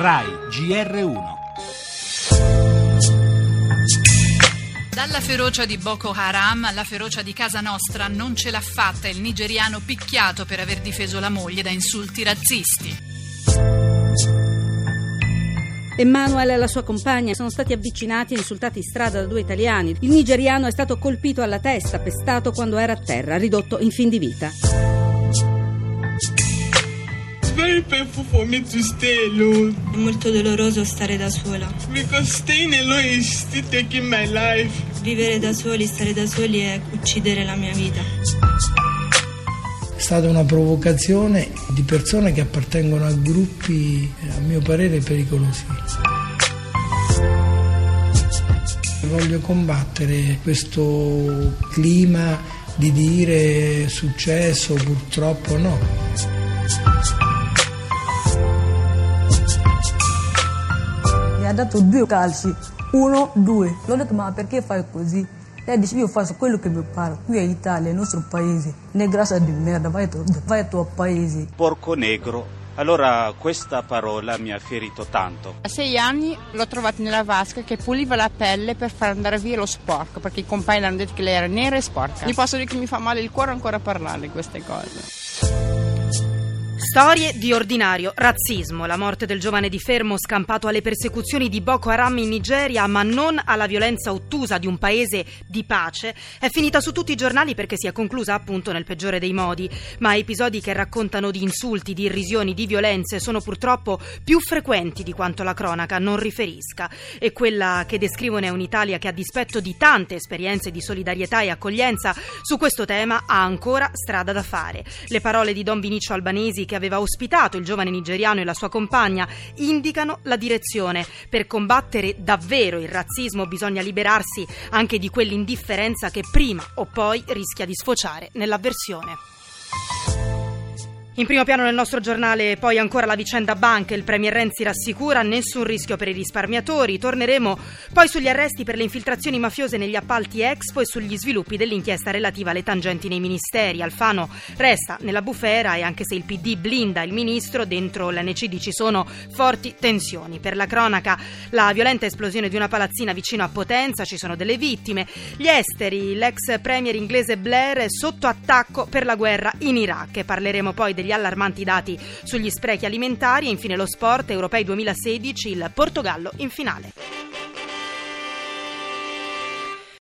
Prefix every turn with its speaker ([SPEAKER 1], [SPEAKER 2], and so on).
[SPEAKER 1] RAI GR1
[SPEAKER 2] Dalla ferocia di Boko Haram alla ferocia di casa nostra non ce l'ha fatta il nigeriano picchiato per aver difeso la moglie da insulti razzisti.
[SPEAKER 3] Emmanuel e la sua compagna sono stati avvicinati e insultati in strada da due italiani. Il nigeriano è stato colpito alla testa, pestato quando era a terra, ridotto in fin di vita.
[SPEAKER 4] Very painful for me to stay alone
[SPEAKER 5] È molto doloroso stare da sola.
[SPEAKER 4] because staying alone is still taking my life.
[SPEAKER 5] Vivere da soli, stare da soli è uccidere la mia vita.
[SPEAKER 6] È stata una provocazione di persone che appartengono a gruppi, eh, a mio parere, pericolosi. Voglio combattere questo clima di dire è successo, purtroppo no.
[SPEAKER 7] Ha dato due calci, uno, due. L'ho detto ma perché fai così? Lei dice io faccio quello che mi pare, qui è Italia, il nostro paese. Negrasa di merda, vai, tu- vai al tuo paese.
[SPEAKER 8] porco negro. Allora questa parola mi ha ferito tanto.
[SPEAKER 9] A sei anni l'ho trovato nella vasca che puliva la pelle per far andare via lo sporco, perché i compagni hanno detto che lei era nera e sporca. Mi posso dire che mi fa male il cuore ancora a parlare di queste cose.
[SPEAKER 3] Storie di ordinario razzismo, la morte del giovane di Fermo scampato alle persecuzioni di Boko Haram in Nigeria, ma non alla violenza ottusa di un paese di pace, è finita su tutti i giornali perché si è conclusa appunto nel peggiore dei modi. Ma episodi che raccontano di insulti, di irrisioni, di violenze sono purtroppo più frequenti di quanto la cronaca non riferisca. E quella che descrivono è un'Italia che a dispetto di tante esperienze di solidarietà e accoglienza su questo tema ha ancora strada da fare. Le parole di Don Vinicio Albanesi che aveva ospitato il giovane nigeriano e la sua compagna indicano la direzione. Per combattere davvero il razzismo bisogna liberarsi anche di quell'indifferenza che prima o poi rischia di sfociare nell'avversione. In primo piano nel nostro giornale poi ancora la vicenda banche, il Premier Renzi rassicura nessun rischio per i risparmiatori, torneremo poi sugli arresti per le infiltrazioni mafiose negli appalti Expo e sugli sviluppi dell'inchiesta relativa alle tangenti nei ministeri. Alfano resta nella bufera e anche se il PD blinda il ministro, dentro l'NCD ci sono forti tensioni. Per la cronaca la violenta esplosione di una palazzina vicino a Potenza, ci sono delle vittime, gli esteri, l'ex premier inglese Blair sotto attacco per la guerra in Iraq. Parleremo poi degli allarmanti dati sugli sprechi alimentari infine lo sport europei 2016, il Portogallo in finale.